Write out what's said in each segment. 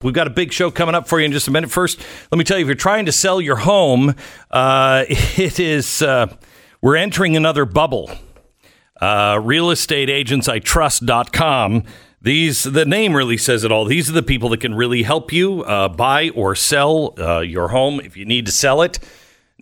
We've got a big show coming up for you in just a minute. First, let me tell you if you're trying to sell your home, uh, it is, uh, we're entering another bubble. Uh, realestateagentsitrust.com. These, the name really says it all. These are the people that can really help you uh, buy or sell uh, your home if you need to sell it.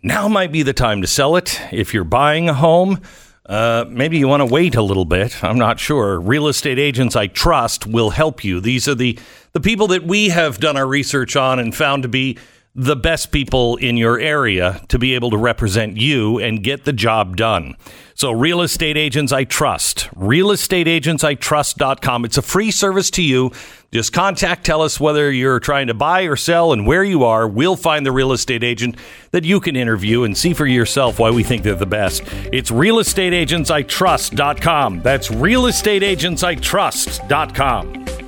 Now might be the time to sell it. If you're buying a home, uh, maybe you want to wait a little bit. I'm not sure. Real estate agents I trust will help you. These are the, the people that we have done our research on and found to be the best people in your area to be able to represent you and get the job done. So, real estate agents I trust, realestateagentsitrust.com. It's a free service to you. Just contact, tell us whether you're trying to buy or sell and where you are. We'll find the real estate agent that you can interview and see for yourself why we think they're the best. It's realestateagentsitrust.com. That's realestateagentsitrust.com.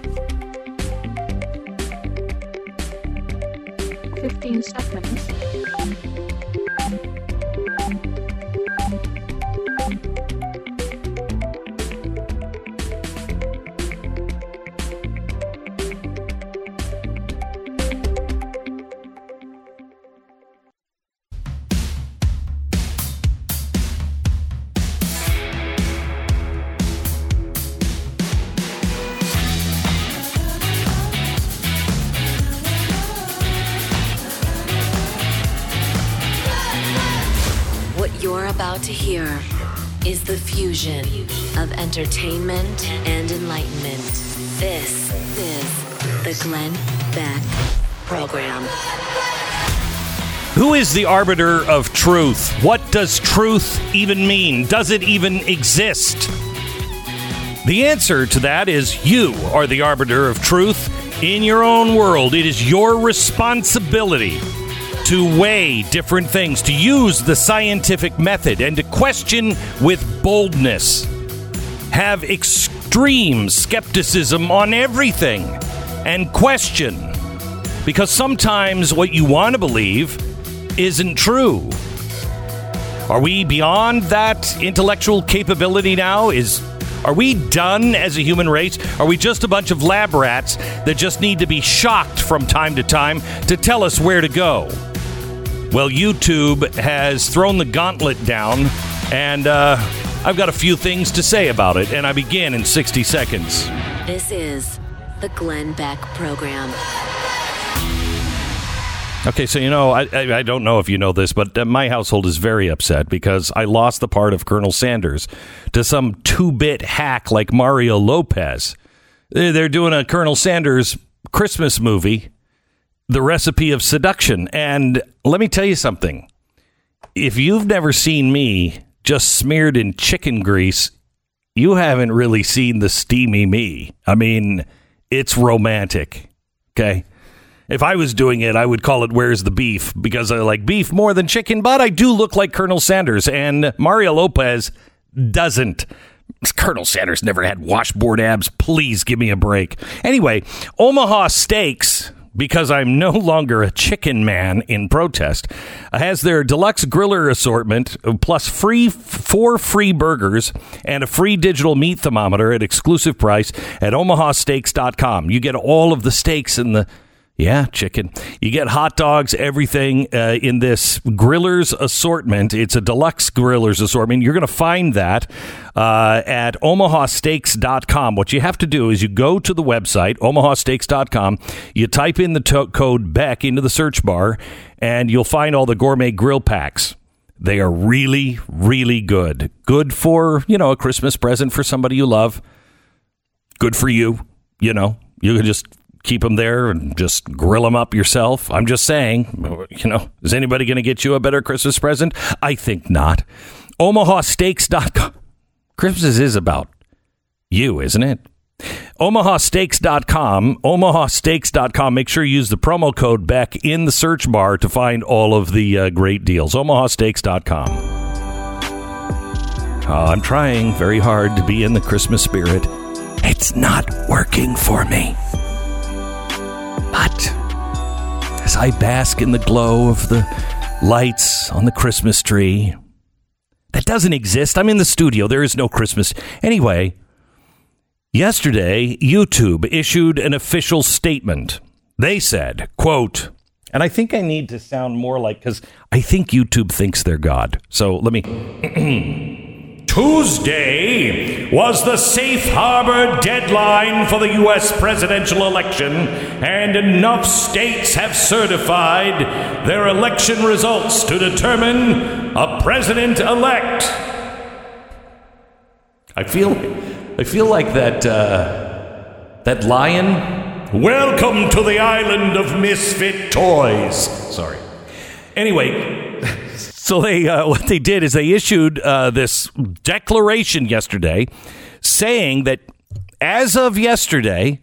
15 about to hear is the fusion of entertainment and enlightenment. This is the Glenn Beck Program. Who is the arbiter of truth? What does truth even mean? Does it even exist? The answer to that is you are the arbiter of truth in your own world. It is your responsibility to weigh different things, to use the scientific method, and to question with boldness. Have extreme skepticism on everything and question. Because sometimes what you want to believe isn't true. Are we beyond that intellectual capability now? Is are we done as a human race? Are we just a bunch of lab rats that just need to be shocked from time to time to tell us where to go? Well, YouTube has thrown the gauntlet down, and uh, I've got a few things to say about it, and I begin in 60 seconds. This is the Glenn Beck Program. Okay, so you know, I, I, don't know if you know this, but uh, my household is very upset because I lost the part of Colonel Sanders to some two bit hack like Mario Lopez. They're doing a Colonel Sanders Christmas movie, The Recipe of Seduction. And let me tell you something if you've never seen me just smeared in chicken grease, you haven't really seen the steamy me. I mean, it's romantic. Okay. If I was doing it, I would call it Where's the Beef because I like beef more than chicken, but I do look like Colonel Sanders, and Mario Lopez doesn't. Colonel Sanders never had washboard abs. Please give me a break. Anyway, Omaha Steaks, because I'm no longer a chicken man in protest, has their deluxe griller assortment uh, plus free four free burgers and a free digital meat thermometer at exclusive price at omahasteaks.com. You get all of the steaks in the yeah, chicken. You get hot dogs, everything uh, in this grillers assortment. It's a deluxe grillers assortment. You're going to find that uh, at omahasteaks.com. What you have to do is you go to the website, omahasteaks.com, you type in the to- code BECK into the search bar, and you'll find all the gourmet grill packs. They are really, really good. Good for, you know, a Christmas present for somebody you love. Good for you, you know. You can just keep them there and just grill them up yourself. I'm just saying, you know, is anybody going to get you a better Christmas present? I think not. OmahaSteaks.com. Christmas is about you, isn't it? OmahaSteaks.com, OmahaSteaks.com. Make sure you use the promo code Beck in the search bar to find all of the uh, great deals. OmahaSteaks.com. Uh, I'm trying very hard to be in the Christmas spirit. It's not working for me. As I bask in the glow of the lights on the Christmas tree, that doesn't exist. I'm in the studio. There is no Christmas. Anyway, yesterday, YouTube issued an official statement. They said, quote, and I think I need to sound more like, because I think YouTube thinks they're God. So let me. Tuesday was the safe harbor deadline for the U.S. presidential election, and enough states have certified their election results to determine a president elect. I feel, I feel like that, uh, that lion. Welcome to the island of misfit toys. Sorry. Anyway, so they uh, what they did is they issued uh, this declaration yesterday saying that as of yesterday,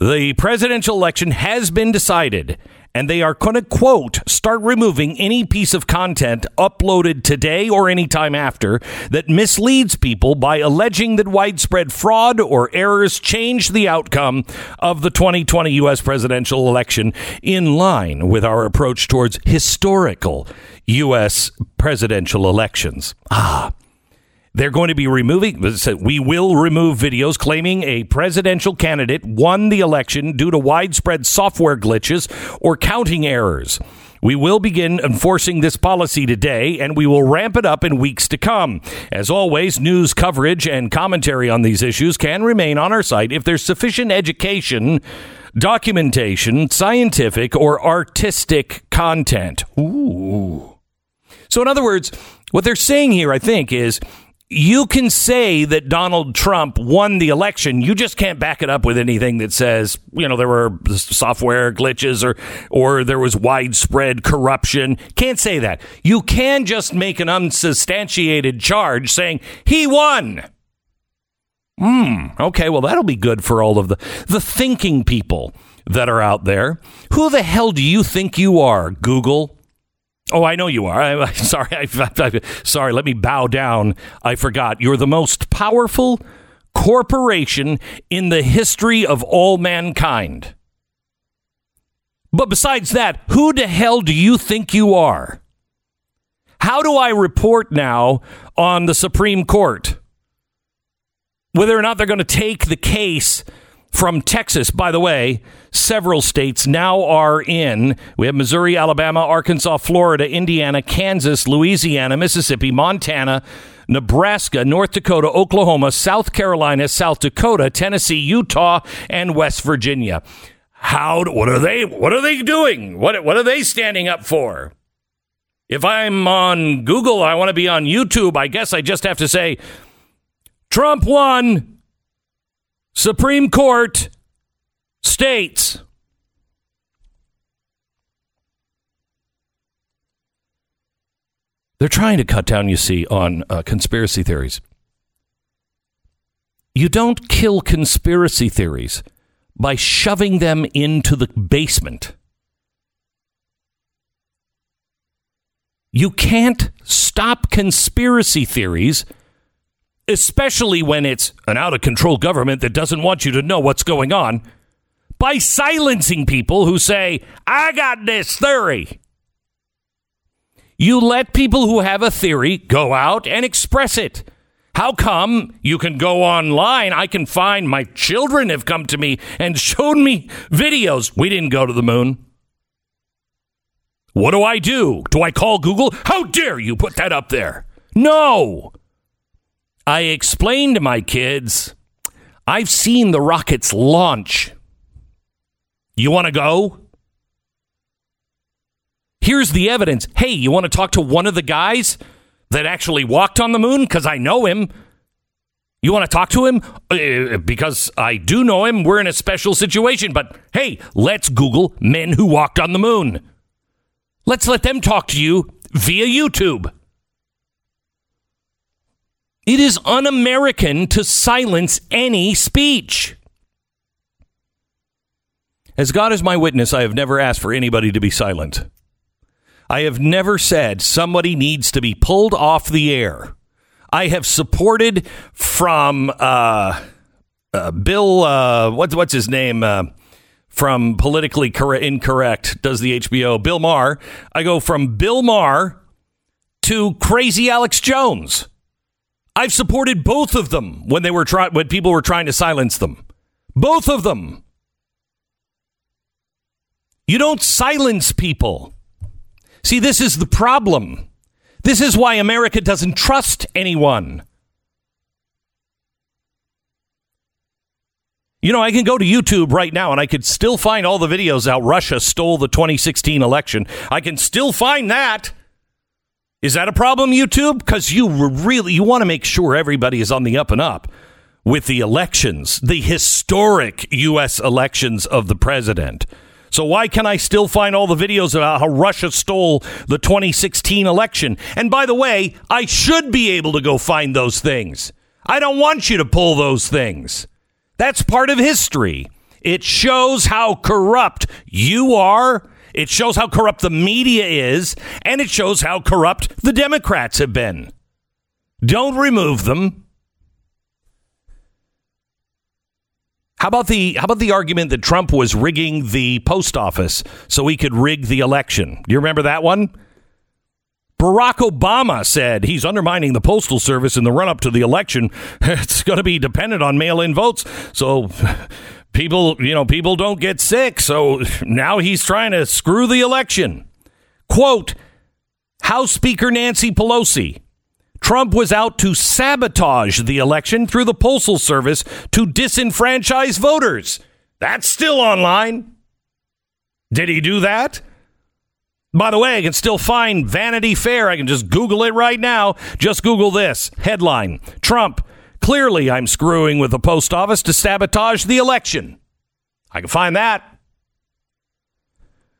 the presidential election has been decided and they are going to quote start removing any piece of content uploaded today or any time after that misleads people by alleging that widespread fraud or errors change the outcome of the 2020 US presidential election in line with our approach towards historical US presidential elections. Ah, they're going to be removing, we will remove videos claiming a presidential candidate won the election due to widespread software glitches or counting errors. We will begin enforcing this policy today, and we will ramp it up in weeks to come. As always, news coverage and commentary on these issues can remain on our site if there's sufficient education, documentation, scientific, or artistic content. Ooh. So, in other words, what they're saying here, I think, is you can say that Donald Trump won the election. You just can't back it up with anything that says, you know, there were software glitches or, or there was widespread corruption. Can't say that. You can just make an unsubstantiated charge saying he won. Hmm. Okay. Well, that'll be good for all of the, the thinking people that are out there. Who the hell do you think you are, Google? Oh, I know you are. I, I, sorry, I, I, sorry. Let me bow down. I forgot. You're the most powerful corporation in the history of all mankind. But besides that, who the hell do you think you are? How do I report now on the Supreme Court? Whether or not they're going to take the case from Texas. By the way, several states now are in. We have Missouri, Alabama, Arkansas, Florida, Indiana, Kansas, Louisiana, Mississippi, Montana, Nebraska, North Dakota, Oklahoma, South Carolina, South Dakota, Tennessee, Utah, and West Virginia. How? What are they? What are they doing? What? What are they standing up for? If I'm on Google, I want to be on YouTube. I guess I just have to say, Trump won. Supreme Court states they're trying to cut down, you see, on uh, conspiracy theories. You don't kill conspiracy theories by shoving them into the basement. You can't stop conspiracy theories especially when it's an out of control government that doesn't want you to know what's going on, by silencing people who say, I got this theory. You let people who have a theory go out and express it. How come you can go online? I can find my children have come to me and shown me videos. We didn't go to the moon. What do I do? Do I call Google? How dare you put that up there? No. I explained to my kids, I've seen the rockets launch. You want to go? Here's the evidence. Hey, you want to talk to one of the guys that actually walked on the moon? Because I know him. You want to talk to him? Uh, because I do know him. We're in a special situation. But hey, let's Google men who walked on the moon. Let's let them talk to you via YouTube. It is un American to silence any speech. As God is my witness, I have never asked for anybody to be silent. I have never said somebody needs to be pulled off the air. I have supported from uh, uh, Bill, uh, what's, what's his name? Uh, from Politically Correct, Incorrect, does the HBO, Bill Maher. I go from Bill Maher to Crazy Alex Jones. I've supported both of them when they were trying when people were trying to silence them. Both of them. You don't silence people. See, this is the problem. This is why America doesn't trust anyone. You know, I can go to YouTube right now and I could still find all the videos how Russia stole the 2016 election. I can still find that. Is that a problem, YouTube? Because you really you want to make sure everybody is on the up and up with the elections, the historic U.S. elections of the president. So why can I still find all the videos about how Russia stole the 2016 election? And by the way, I should be able to go find those things. I don't want you to pull those things. That's part of history. It shows how corrupt you are. It shows how corrupt the media is, and it shows how corrupt the Democrats have been. Don't remove them. How about the how about the argument that Trump was rigging the post office so he could rig the election? Do you remember that one? Barack Obama said he's undermining the Postal Service in the run up to the election. It's going to be dependent on mail in votes. So people, you know, people don't get sick. So now he's trying to screw the election. Quote House Speaker Nancy Pelosi. Trump was out to sabotage the election through the Postal Service to disenfranchise voters. That's still online. Did he do that? By the way, I can still find Vanity Fair. I can just Google it right now. Just Google this headline Trump, clearly I'm screwing with the post office to sabotage the election. I can find that.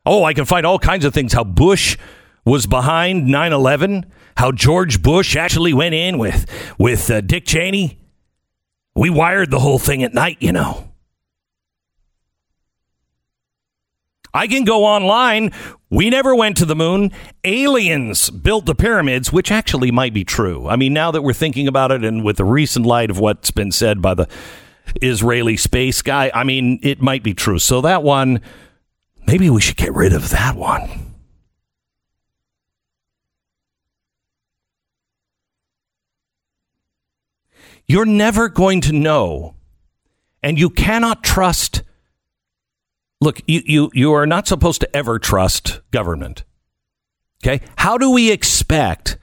Oh, I can find all kinds of things. How Bush was behind 9 11, how George Bush actually went in with, with uh, Dick Cheney. We wired the whole thing at night, you know. I can go online. We never went to the moon. Aliens built the pyramids, which actually might be true. I mean, now that we're thinking about it and with the recent light of what's been said by the Israeli space guy, I mean, it might be true. So that one, maybe we should get rid of that one. You're never going to know, and you cannot trust Look, you, you, you are not supposed to ever trust government. Okay? How do we expect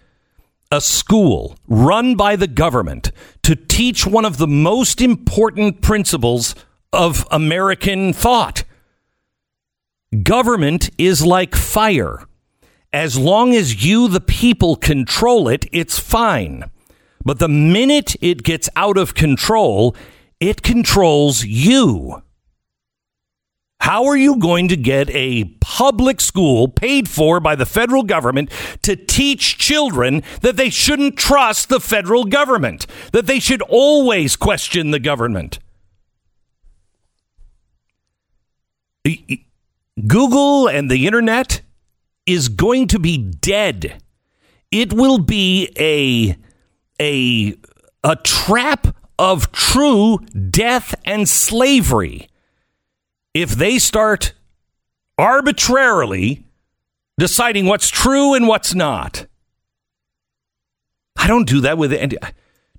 a school run by the government to teach one of the most important principles of American thought? Government is like fire. As long as you, the people, control it, it's fine. But the minute it gets out of control, it controls you. How are you going to get a public school paid for by the federal government to teach children that they shouldn't trust the federal government, that they should always question the government? Google and the internet is going to be dead. It will be a a a trap of true death and slavery if they start arbitrarily deciding what's true and what's not. I don't do that with any.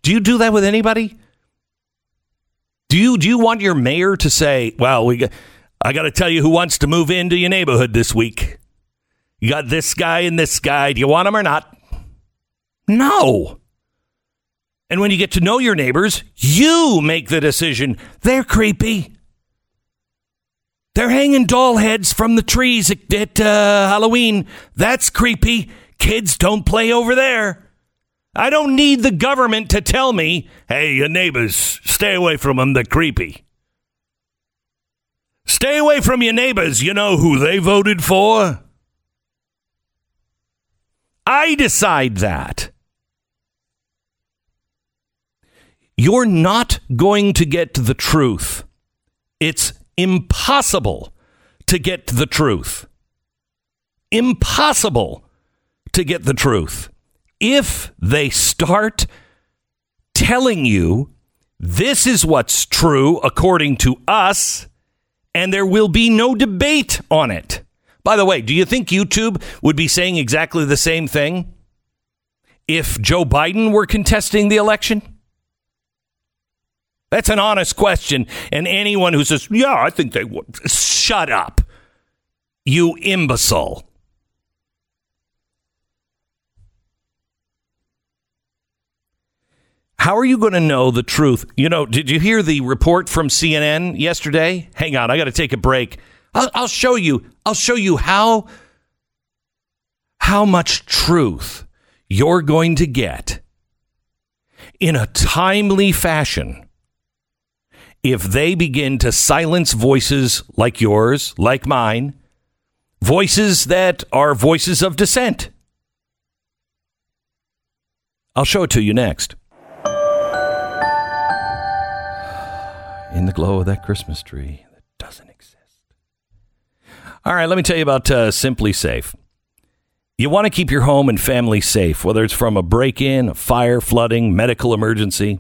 Do you do that with anybody? Do you do you want your mayor to say, "Well, we got, I got to tell you who wants to move into your neighborhood this week. You got this guy and this guy. Do you want them or not?" No. And when you get to know your neighbors, you make the decision. They're creepy. They're hanging doll heads from the trees at, at uh, Halloween. That's creepy. Kids don't play over there. I don't need the government to tell me, hey, your neighbors, stay away from them. They're creepy. Stay away from your neighbors. You know who they voted for? I decide that. You're not going to get the truth. It's impossible to get the truth. Impossible to get the truth. If they start telling you this is what's true according to us, and there will be no debate on it. By the way, do you think YouTube would be saying exactly the same thing if Joe Biden were contesting the election? That's an honest question. And anyone who says, yeah, I think they would, shut up. You imbecile. How are you going to know the truth? You know, did you hear the report from CNN yesterday? Hang on, I got to take a break. I'll, I'll show you. I'll show you how how much truth you're going to get in a timely fashion if they begin to silence voices like yours, like mine, voices that are voices of dissent. I'll show it to you next. in the glow of that Christmas tree that doesn't exist. All right, let me tell you about uh, SimpliSafe. You want to keep your home and family safe, whether it's from a break in, a fire, flooding, medical emergency.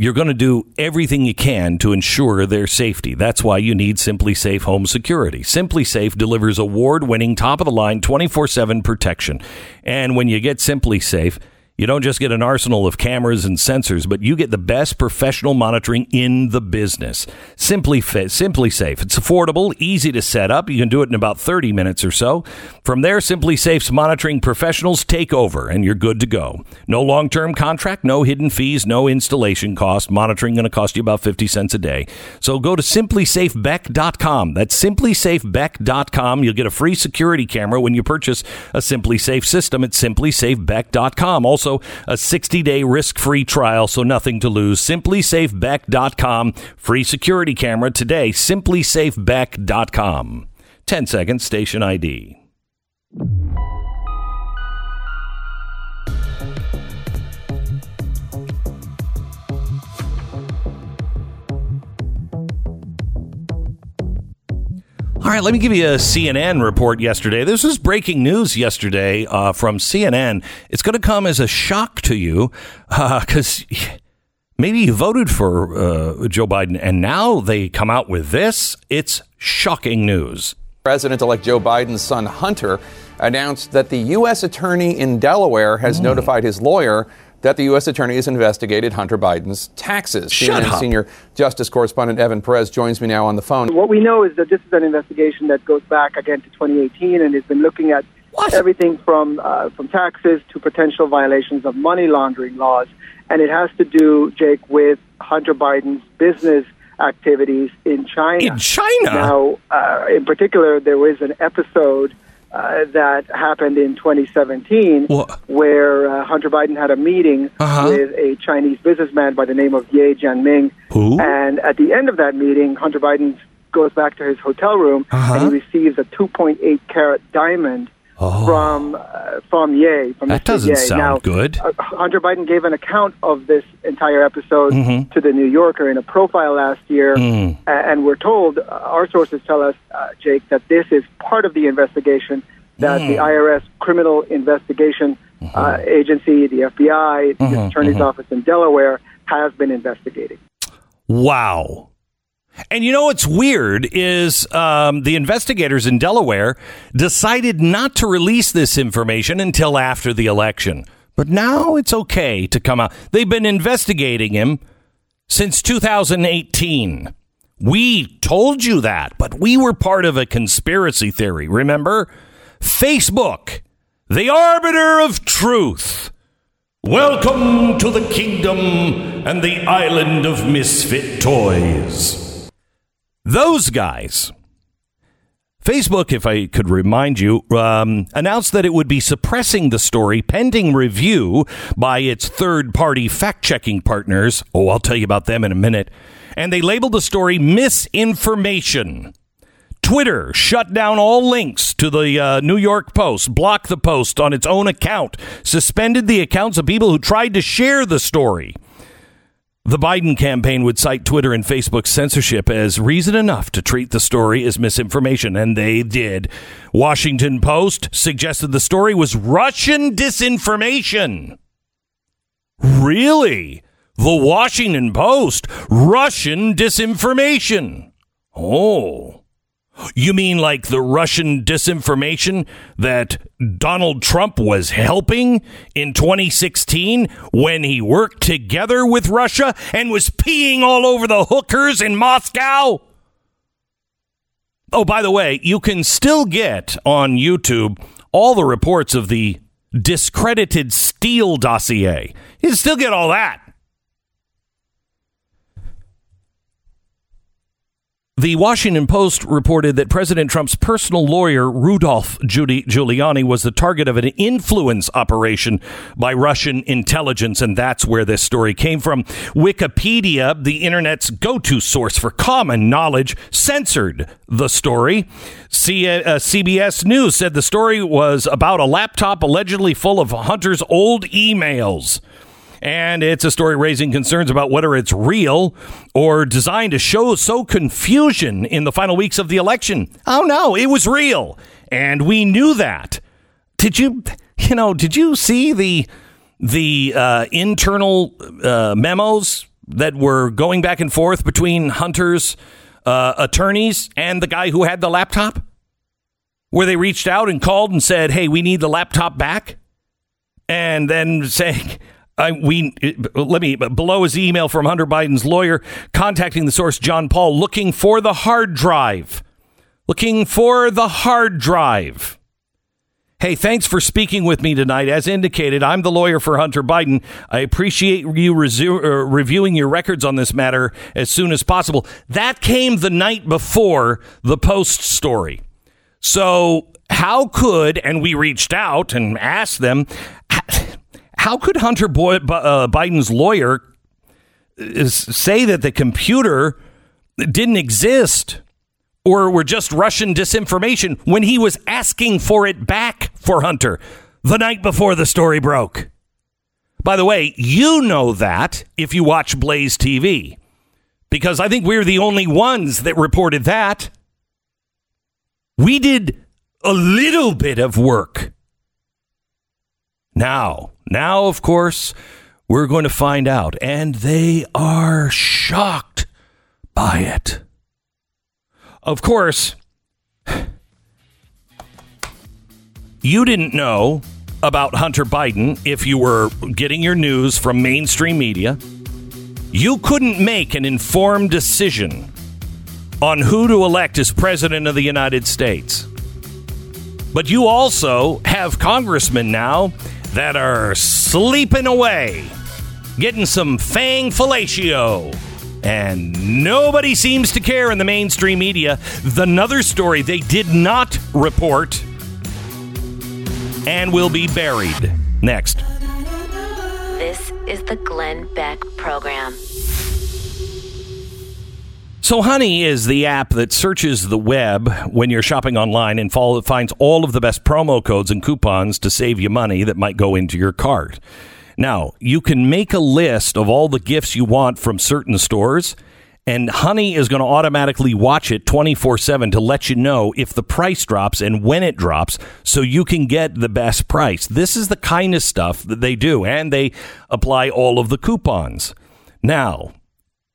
You're going to do everything you can to ensure their safety. That's why you need SimpliSafe Home Security. SimpliSafe delivers award winning, top of the line, 24 7 protection. And when you get SimpliSafe, you don't just get an arsenal of cameras and sensors, but you get the best professional monitoring in the business. Simply fit, SimpliSafe. It's affordable, easy to set up. You can do it in about 30 minutes or so. From there, SimpliSafe's monitoring professionals take over and you're good to go. No long-term contract, no hidden fees, no installation cost. Monitoring going to cost you about 50 cents a day. So go to simplisafebeck.com. That's simplisafebeck.com. You'll get a free security camera when you purchase a SimpliSafe system at simplisafebeck.com. Also also a 60 day risk free trial, so nothing to lose. SimpliSafeBeck.com. Free security camera today. SimpliSafeBeck.com. 10 seconds, station ID. All right, let me give you a CNN report yesterday. This was breaking news yesterday uh, from CNN. It's going to come as a shock to you because uh, maybe you voted for uh, Joe Biden and now they come out with this. It's shocking news. President elect Joe Biden's son, Hunter, announced that the U.S. attorney in Delaware has mm. notified his lawyer that the U.S. Attorney has investigated Hunter Biden's taxes. Shut CNN up. senior justice correspondent Evan Perez joins me now on the phone. What we know is that this is an investigation that goes back again to 2018 and has been looking at what? everything from uh, from taxes to potential violations of money laundering laws, and it has to do, Jake, with Hunter Biden's business activities in China. In China. Now, uh, in particular, there was an episode uh, that happened in 2017, what? where uh, Hunter Biden had a meeting uh-huh. with a Chinese businessman by the name of Ye Jianming. Who? And at the end of that meeting, Hunter Biden goes back to his hotel room uh-huh. and he receives a 2.8 carat diamond oh. from uh, from Ye. From that Mr. doesn't Ye. sound now, good. Uh, Hunter Biden gave an account of this entire episode mm-hmm. to the New Yorker in a profile last year, mm. and we're told, uh, our sources tell us, uh, Jake, that this is part of the investigation that mm. the IRS Criminal Investigation mm-hmm. uh, Agency, the FBI, mm-hmm, the Attorney's mm-hmm. Office in Delaware has been investigating. Wow. And you know what's weird is um, the investigators in Delaware decided not to release this information until after the election. But now it's okay to come out. They've been investigating him since 2018. We told you that, but we were part of a conspiracy theory, remember? Facebook, the arbiter of truth. Welcome to the kingdom and the island of misfit toys. Those guys. Facebook, if I could remind you, um, announced that it would be suppressing the story pending review by its third party fact checking partners. Oh, I'll tell you about them in a minute. And they labeled the story misinformation. Twitter shut down all links to the uh, New York Post, blocked the post on its own account, suspended the accounts of people who tried to share the story. The Biden campaign would cite Twitter and Facebook's censorship as reason enough to treat the story as misinformation, and they did. Washington Post suggested the story was Russian disinformation. Really? The Washington Post? Russian disinformation? Oh. You mean like the Russian disinformation that Donald Trump was helping in 2016 when he worked together with Russia and was peeing all over the hookers in Moscow? Oh, by the way, you can still get on YouTube all the reports of the discredited Steele dossier. You can still get all that. The Washington Post reported that President Trump's personal lawyer, Rudolph Giuliani, was the target of an influence operation by Russian intelligence, and that's where this story came from. Wikipedia, the internet's go to source for common knowledge, censored the story. C- uh, CBS News said the story was about a laptop allegedly full of Hunter's old emails. And it's a story raising concerns about whether it's real or designed to show sow confusion in the final weeks of the election. Oh no, it was real. And we knew that. Did you, you know, did you see the, the uh, internal uh, memos that were going back and forth between Hunter's uh, attorneys and the guy who had the laptop? Where they reached out and called and said, hey, we need the laptop back? And then saying, I, we let me below is email from Hunter Biden's lawyer contacting the source John Paul looking for the hard drive. Looking for the hard drive. Hey, thanks for speaking with me tonight. As indicated, I'm the lawyer for Hunter Biden. I appreciate you resu- uh, reviewing your records on this matter as soon as possible. That came the night before the Post story. So, how could, and we reached out and asked them, how could Hunter Boy, uh, Biden's lawyer uh, say that the computer didn't exist or were just Russian disinformation when he was asking for it back for Hunter the night before the story broke? By the way, you know that if you watch Blaze TV, because I think we're the only ones that reported that. We did a little bit of work. Now, now, of course, we're going to find out, and they are shocked by it. Of course, you didn't know about Hunter Biden if you were getting your news from mainstream media. You couldn't make an informed decision on who to elect as president of the United States. But you also have congressmen now that are sleeping away, getting some fang fellatio. And nobody seems to care in the mainstream media. The another story they did not report and will be buried. Next. This is the Glenn Beck Program. So, Honey is the app that searches the web when you're shopping online and follow, finds all of the best promo codes and coupons to save you money that might go into your cart. Now, you can make a list of all the gifts you want from certain stores, and Honey is going to automatically watch it 24 7 to let you know if the price drops and when it drops so you can get the best price. This is the kind of stuff that they do, and they apply all of the coupons. Now,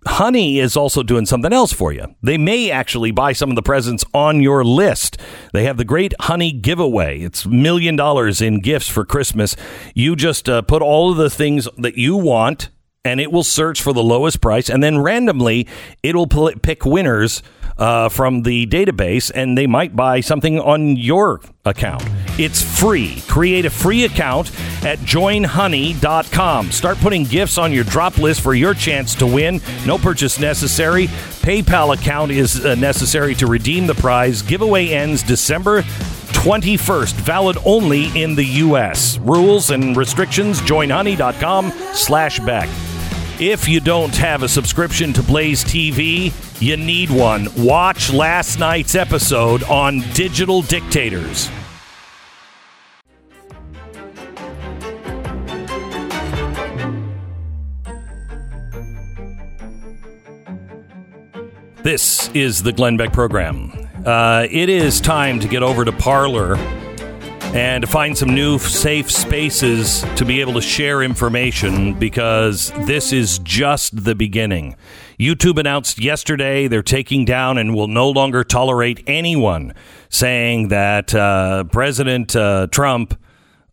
Honey is also doing something else for you. They may actually buy some of the presents on your list. They have the great Honey giveaway. It's million dollars in gifts for Christmas. You just uh, put all of the things that you want, and it will search for the lowest price, and then randomly it will pick winners uh, from the database and they might buy something on your account. It's free. Create a free account at joinhoney.com. Start putting gifts on your drop list for your chance to win. No purchase necessary. PayPal account is uh, necessary to redeem the prize. Giveaway ends December 21st. Valid only in the U.S. Rules and restrictions. Joinhoney.com slash Beck. If you don't have a subscription to Blaze TV, you need one. Watch last night's episode on Digital Dictators. This is the Glenn Beck program. Uh, it is time to get over to Parler and to find some new safe spaces to be able to share information because this is just the beginning. YouTube announced yesterday they're taking down and will no longer tolerate anyone saying that uh, President uh, Trump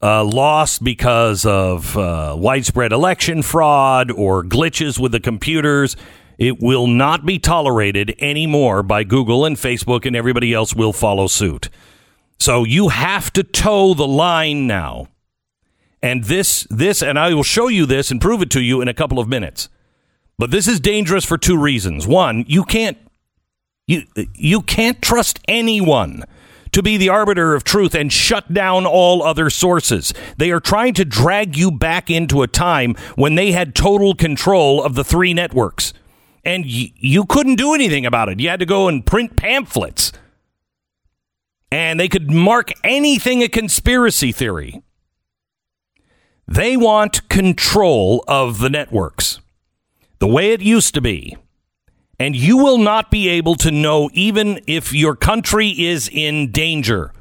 uh, lost because of uh, widespread election fraud or glitches with the computers. It will not be tolerated anymore by Google and Facebook, and everybody else will follow suit. So you have to toe the line now. And this, this, and I will show you this and prove it to you in a couple of minutes. But this is dangerous for two reasons. One, you can't, you, you can't trust anyone to be the arbiter of truth and shut down all other sources. They are trying to drag you back into a time when they had total control of the three networks. And y- you couldn't do anything about it. You had to go and print pamphlets. And they could mark anything a conspiracy theory. They want control of the networks the way it used to be. And you will not be able to know even if your country is in danger.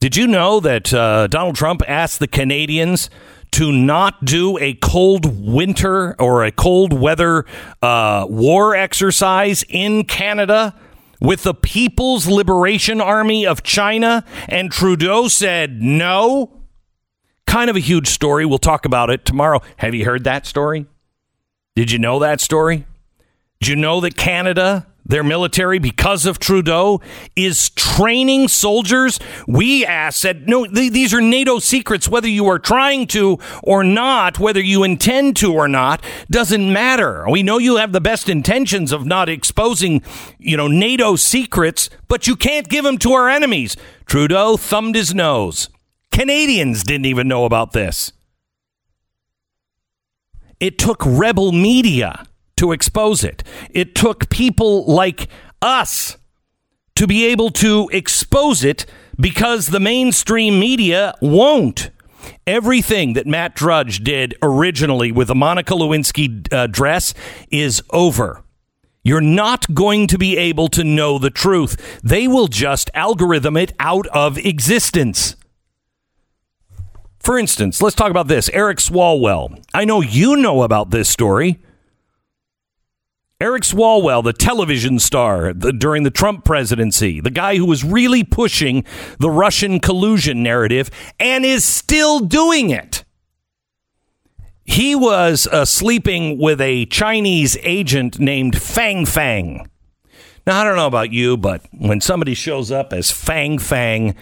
Did you know that uh, Donald Trump asked the Canadians to not do a cold winter or a cold weather uh, war exercise in Canada with the People's Liberation Army of China? And Trudeau said no. Kind of a huge story. We'll talk about it tomorrow. Have you heard that story? Did you know that story? Did you know that Canada, their military, because of Trudeau, is training soldiers? We asked, said, no, th- these are NATO secrets. Whether you are trying to or not, whether you intend to or not, doesn't matter. We know you have the best intentions of not exposing, you know, NATO secrets, but you can't give them to our enemies. Trudeau thumbed his nose. Canadians didn't even know about this. It took rebel media to expose it. It took people like us to be able to expose it because the mainstream media won't. Everything that Matt Drudge did originally with the Monica Lewinsky uh, dress is over. You're not going to be able to know the truth. They will just algorithm it out of existence. For instance, let's talk about this Eric Swalwell. I know you know about this story. Eric Swalwell, the television star the, during the Trump presidency, the guy who was really pushing the Russian collusion narrative and is still doing it. He was uh, sleeping with a Chinese agent named Fang Fang. Now, I don't know about you, but when somebody shows up as Fang Fang,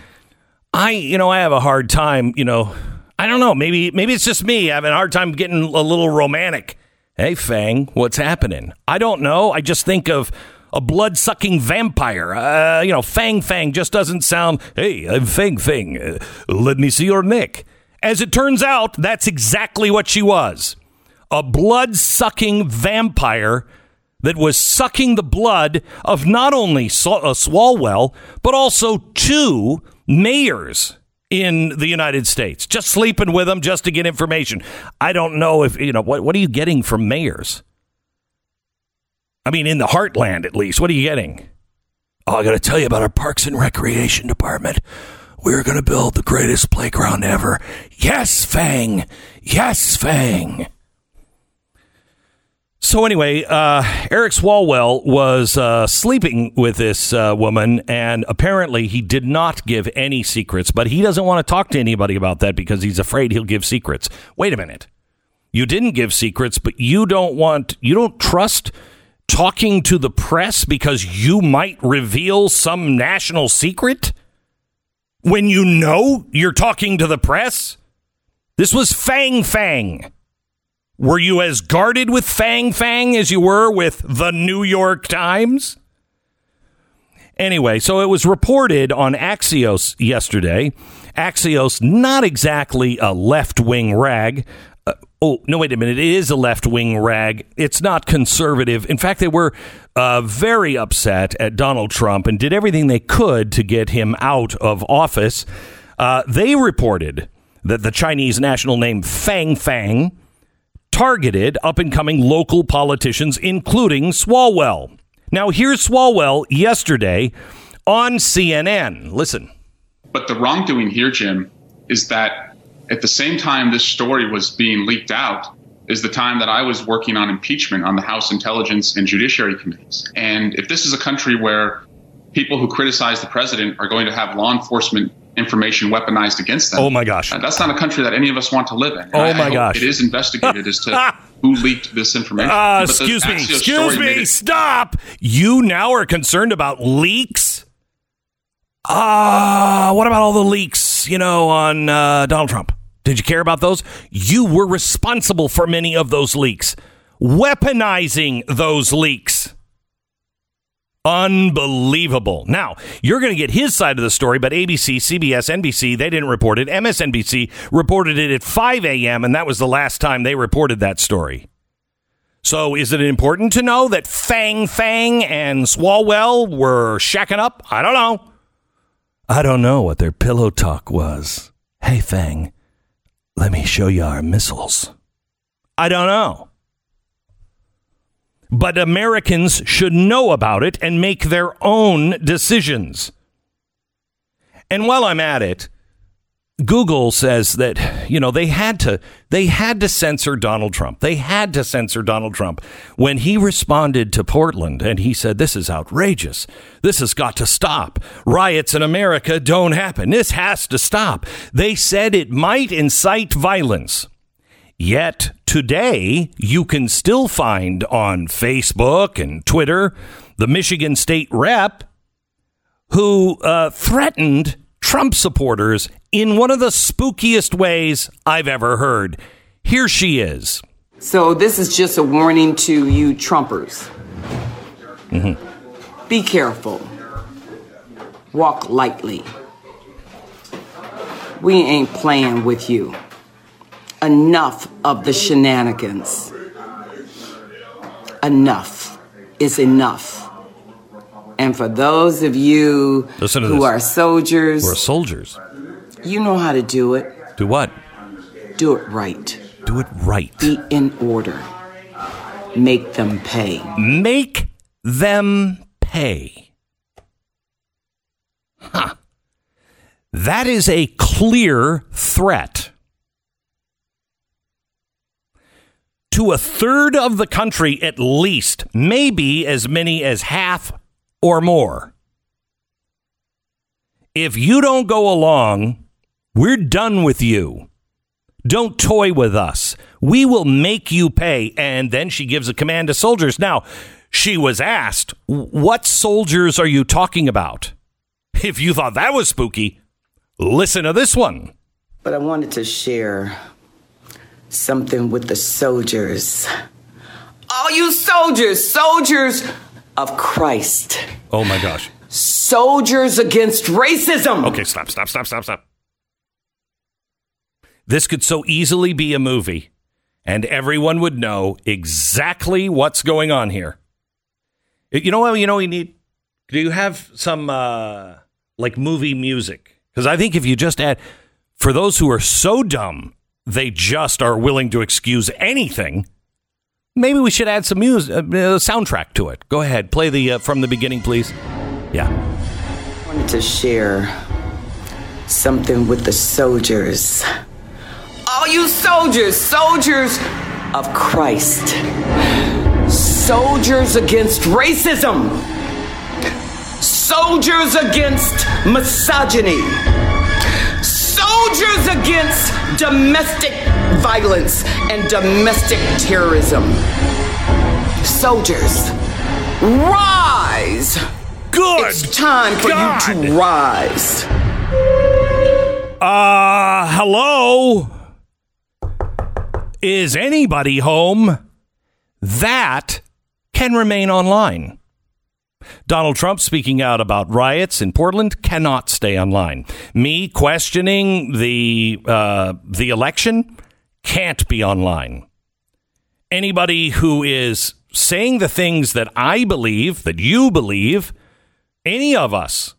I, you know, I have a hard time, you know, I don't know, maybe maybe it's just me having a hard time getting a little romantic. Hey, Fang, what's happening? I don't know. I just think of a blood sucking vampire. Uh, you know, Fang Fang just doesn't sound, hey, I'm Fang Fang. Uh, let me see your neck. As it turns out, that's exactly what she was a blood sucking vampire that was sucking the blood of not only uh, Swalwell, but also two mayors in the United States, just sleeping with them just to get information. I don't know if, you know, what, what are you getting from mayors? I mean, in the heartland, at least. What are you getting? Oh, I got to tell you about our Parks and Recreation Department. We're going to build the greatest playground ever. Yes, Fang. Yes, Fang. So anyway, uh, Eric Swalwell was uh, sleeping with this uh, woman, and apparently he did not give any secrets. But he doesn't want to talk to anybody about that because he's afraid he'll give secrets. Wait a minute, you didn't give secrets, but you don't want, you don't trust talking to the press because you might reveal some national secret when you know you're talking to the press. This was Fang Fang. Were you as guarded with Fang Fang as you were with the New York Times? Anyway, so it was reported on Axios yesterday. Axios, not exactly a left wing rag. Uh, oh, no, wait a minute. It is a left wing rag. It's not conservative. In fact, they were uh, very upset at Donald Trump and did everything they could to get him out of office. Uh, they reported that the Chinese national name Fang Fang targeted up and coming local politicians, including Swalwell. Now, here's Swalwell yesterday on CNN. Listen. But the wrongdoing here, Jim, is that at the same time this story was being leaked out, is the time that I was working on impeachment on the House Intelligence and Judiciary Committees. And if this is a country where people who criticize the president are going to have law enforcement information weaponized against them. Oh my gosh. Uh, that's not a country that any of us want to live in. Oh my gosh. It is investigated as to who leaked this information. Uh, excuse me, excuse me, it- stop. You now are concerned about leaks? Ah, what about all the leaks, you know, on uh, Donald Trump? Did you care about those? You were responsible for many of those leaks, weaponizing those leaks. Unbelievable. Now, you're going to get his side of the story, but ABC, CBS, NBC, they didn't report it. MSNBC reported it at 5 a.m., and that was the last time they reported that story. So, is it important to know that Fang Fang and Swalwell were shacking up? I don't know. I don't know what their pillow talk was. Hey, Fang, let me show you our missiles. I don't know. But Americans should know about it and make their own decisions. And while I'm at it, Google says that you know they had to they had to censor Donald Trump. They had to censor Donald Trump when he responded to Portland and he said this is outrageous. This has got to stop. Riots in America don't happen. This has to stop. They said it might incite violence. Yet today, you can still find on Facebook and Twitter the Michigan state rep who uh, threatened Trump supporters in one of the spookiest ways I've ever heard. Here she is. So this is just a warning to you Trumpers. Be careful. Walk lightly. We ain't playing with you. Enough of the shenanigans. Enough is enough. And for those of you Listen who are soldiers, We're soldiers. you know how to do it. Do what? Do it right. Do it right. Be in order. Make them pay. Make them pay. Huh. That is a clear threat. To a third of the country, at least, maybe as many as half or more. If you don't go along, we're done with you. Don't toy with us. We will make you pay. And then she gives a command to soldiers. Now, she was asked, What soldiers are you talking about? If you thought that was spooky, listen to this one. But I wanted to share something with the soldiers. All you soldiers, soldiers of Christ, Oh my gosh. soldiers against racism. Okay, stop, stop, stop, stop, stop. This could so easily be a movie, and everyone would know exactly what's going on here. You know what? You know we need. Do you have some uh, like movie music? Because I think if you just add, for those who are so dumb they just are willing to excuse anything, maybe we should add some music, uh, soundtrack to it. Go ahead, play the uh, from the beginning, please. Yeah. I wanted to share something with the soldiers. All you soldiers, soldiers of Christ, soldiers against racism, soldiers against misogyny, soldiers against domestic violence and domestic terrorism. Soldiers, rise! Good. It's time for God. you to rise. Uh, hello? Is anybody home? That can remain online. Donald Trump speaking out about riots in Portland cannot stay online. Me questioning the uh, the election can't be online. Anybody who is saying the things that I believe, that you believe, any of us,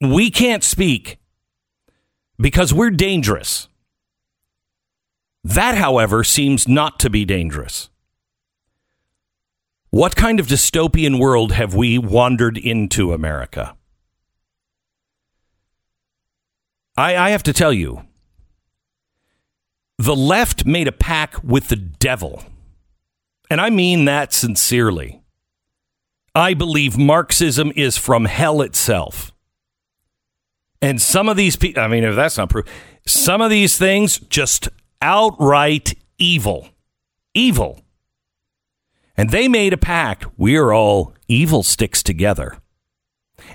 we can't speak because we're dangerous. That, however, seems not to be dangerous. What kind of dystopian world have we wandered into, America? I, I have to tell you, the left made a pact with the devil. And I mean that sincerely. I believe Marxism is from hell itself. And some of these people, I mean, if that's not proof, some of these things just outright evil. Evil. And they made a pact. We're all evil sticks together.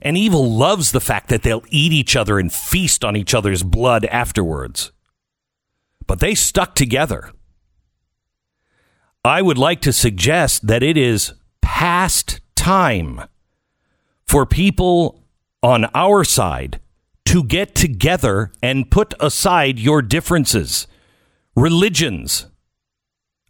And evil loves the fact that they'll eat each other and feast on each other's blood afterwards. But they stuck together. I would like to suggest that it is past time for people on our side to get together and put aside your differences, religions.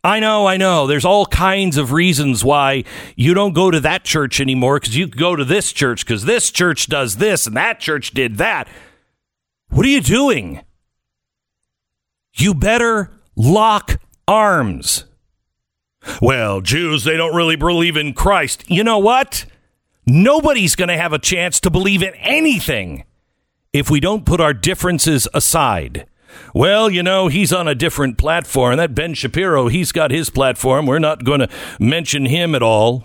I know, I know. There's all kinds of reasons why you don't go to that church anymore because you go to this church because this church does this and that church did that. What are you doing? You better lock arms. Well, Jews, they don't really believe in Christ. You know what? Nobody's going to have a chance to believe in anything if we don't put our differences aside. Well, you know, he's on a different platform. That Ben Shapiro, he's got his platform. We're not going to mention him at all.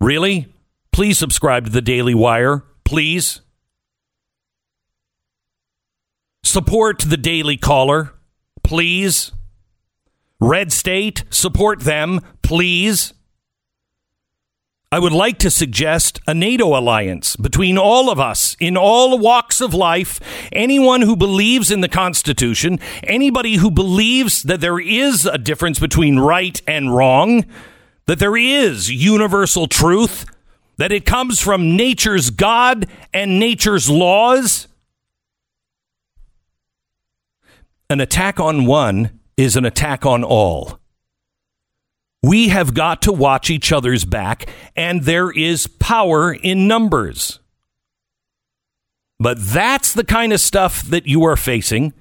Really? Please subscribe to the Daily Wire. Please. Support the Daily Caller. Please. Red State, support them, please. I would like to suggest a NATO alliance between all of us in all walks of life. Anyone who believes in the Constitution, anybody who believes that there is a difference between right and wrong, that there is universal truth, that it comes from nature's God and nature's laws. An attack on one is an attack on all. We have got to watch each other's back, and there is power in numbers. But that's the kind of stuff that you are facing.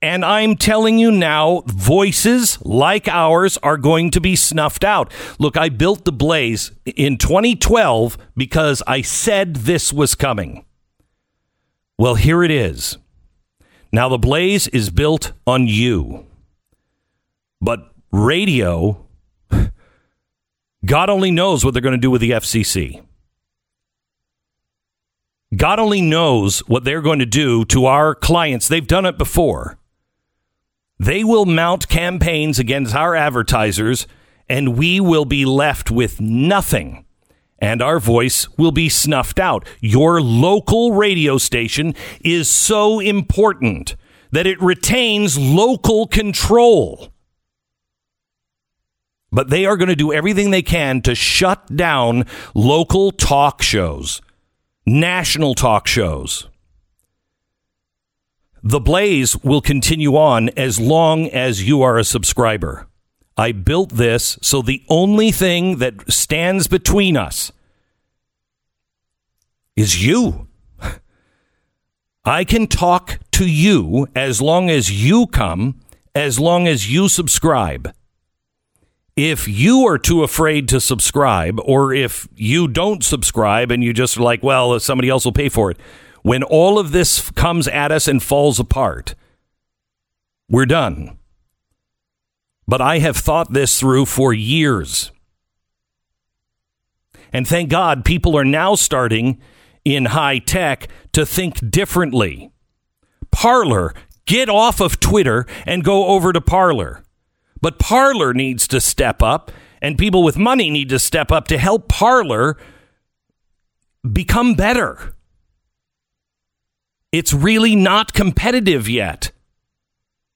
And I'm telling you now, voices like ours are going to be snuffed out. Look, I built the Blaze in 2012 because I said this was coming. Well, here it is. Now, the Blaze is built on you. But radio, God only knows what they're going to do with the FCC. God only knows what they're going to do to our clients. They've done it before. They will mount campaigns against our advertisers, and we will be left with nothing. And our voice will be snuffed out. Your local radio station is so important that it retains local control but they are going to do everything they can to shut down local talk shows, national talk shows. The Blaze will continue on as long as you are a subscriber. I built this so the only thing that stands between us is you. I can talk to you as long as you come, as long as you subscribe if you are too afraid to subscribe, or if you don't subscribe and you just like, well, somebody else will pay for it, when all of this comes at us and falls apart, we're done. But I have thought this through for years. And thank God people are now starting in high tech to think differently. Parler, get off of Twitter and go over to Parler. But Parler needs to step up, and people with money need to step up to help Parler become better. It's really not competitive yet.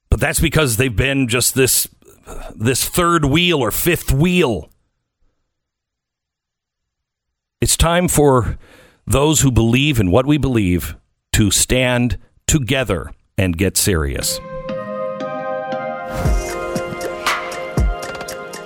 But that's because they've been just this this third wheel or fifth wheel. It's time for those who believe in what we believe to stand together and get serious.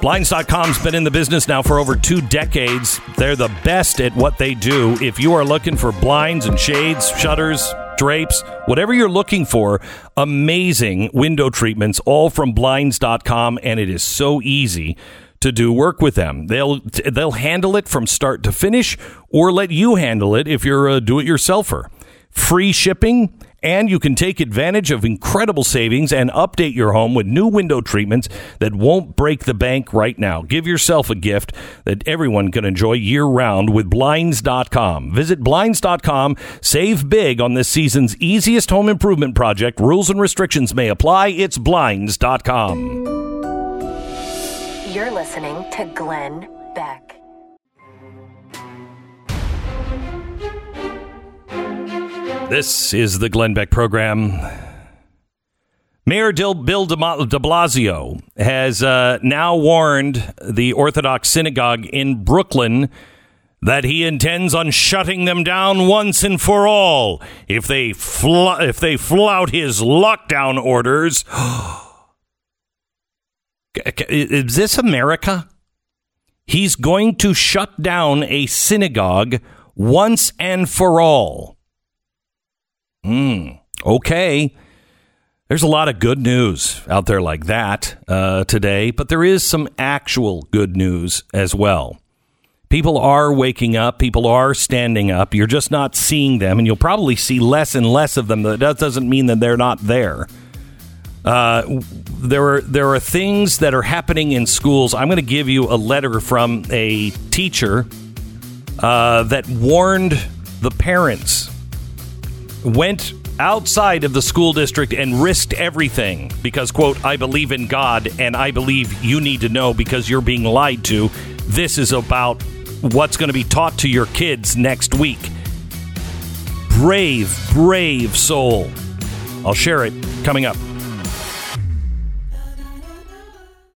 Blinds.com's been in the business now for over two decades. They're the best at what they do. If you are looking for blinds and shades, shutters, drapes, whatever you're looking for, amazing window treatments, all from Blinds.com, and it is so easy to do work with them. They'll they'll handle it from start to finish, or let you handle it if you're a do-it-yourselfer. Free shipping And you can take advantage of incredible savings and update your home with new window treatments that won't break the bank right now. Give yourself a gift that everyone can enjoy year round with Blinds.com. Visit Blinds.com. Save big on this season's easiest home improvement project. Rules and restrictions may apply. It's Blinds.com. You're listening to Glenn Beck. This is the Glenn Beck program. Mayor Bill de Blasio has uh, now warned the Orthodox synagogue in Brooklyn that he intends on shutting them down once and for all if they fl- if they flout his lockdown orders. is this America? He's going to shut down a synagogue once and for all. Hmm. Okay. There's a lot of good news out there like that uh, today, but there is some actual good news as well. People are waking up. People are standing up. You're just not seeing them, and you'll probably see less and less of them. That doesn't mean that they're not there. Uh, there are there are things that are happening in schools. I'm going to give you a letter from a teacher uh, that warned the parents went outside of the school district and risked everything because quote i believe in god and i believe you need to know because you're being lied to. This is about what's going to be taught to your kids next week. Brave brave soul. I'll share it coming up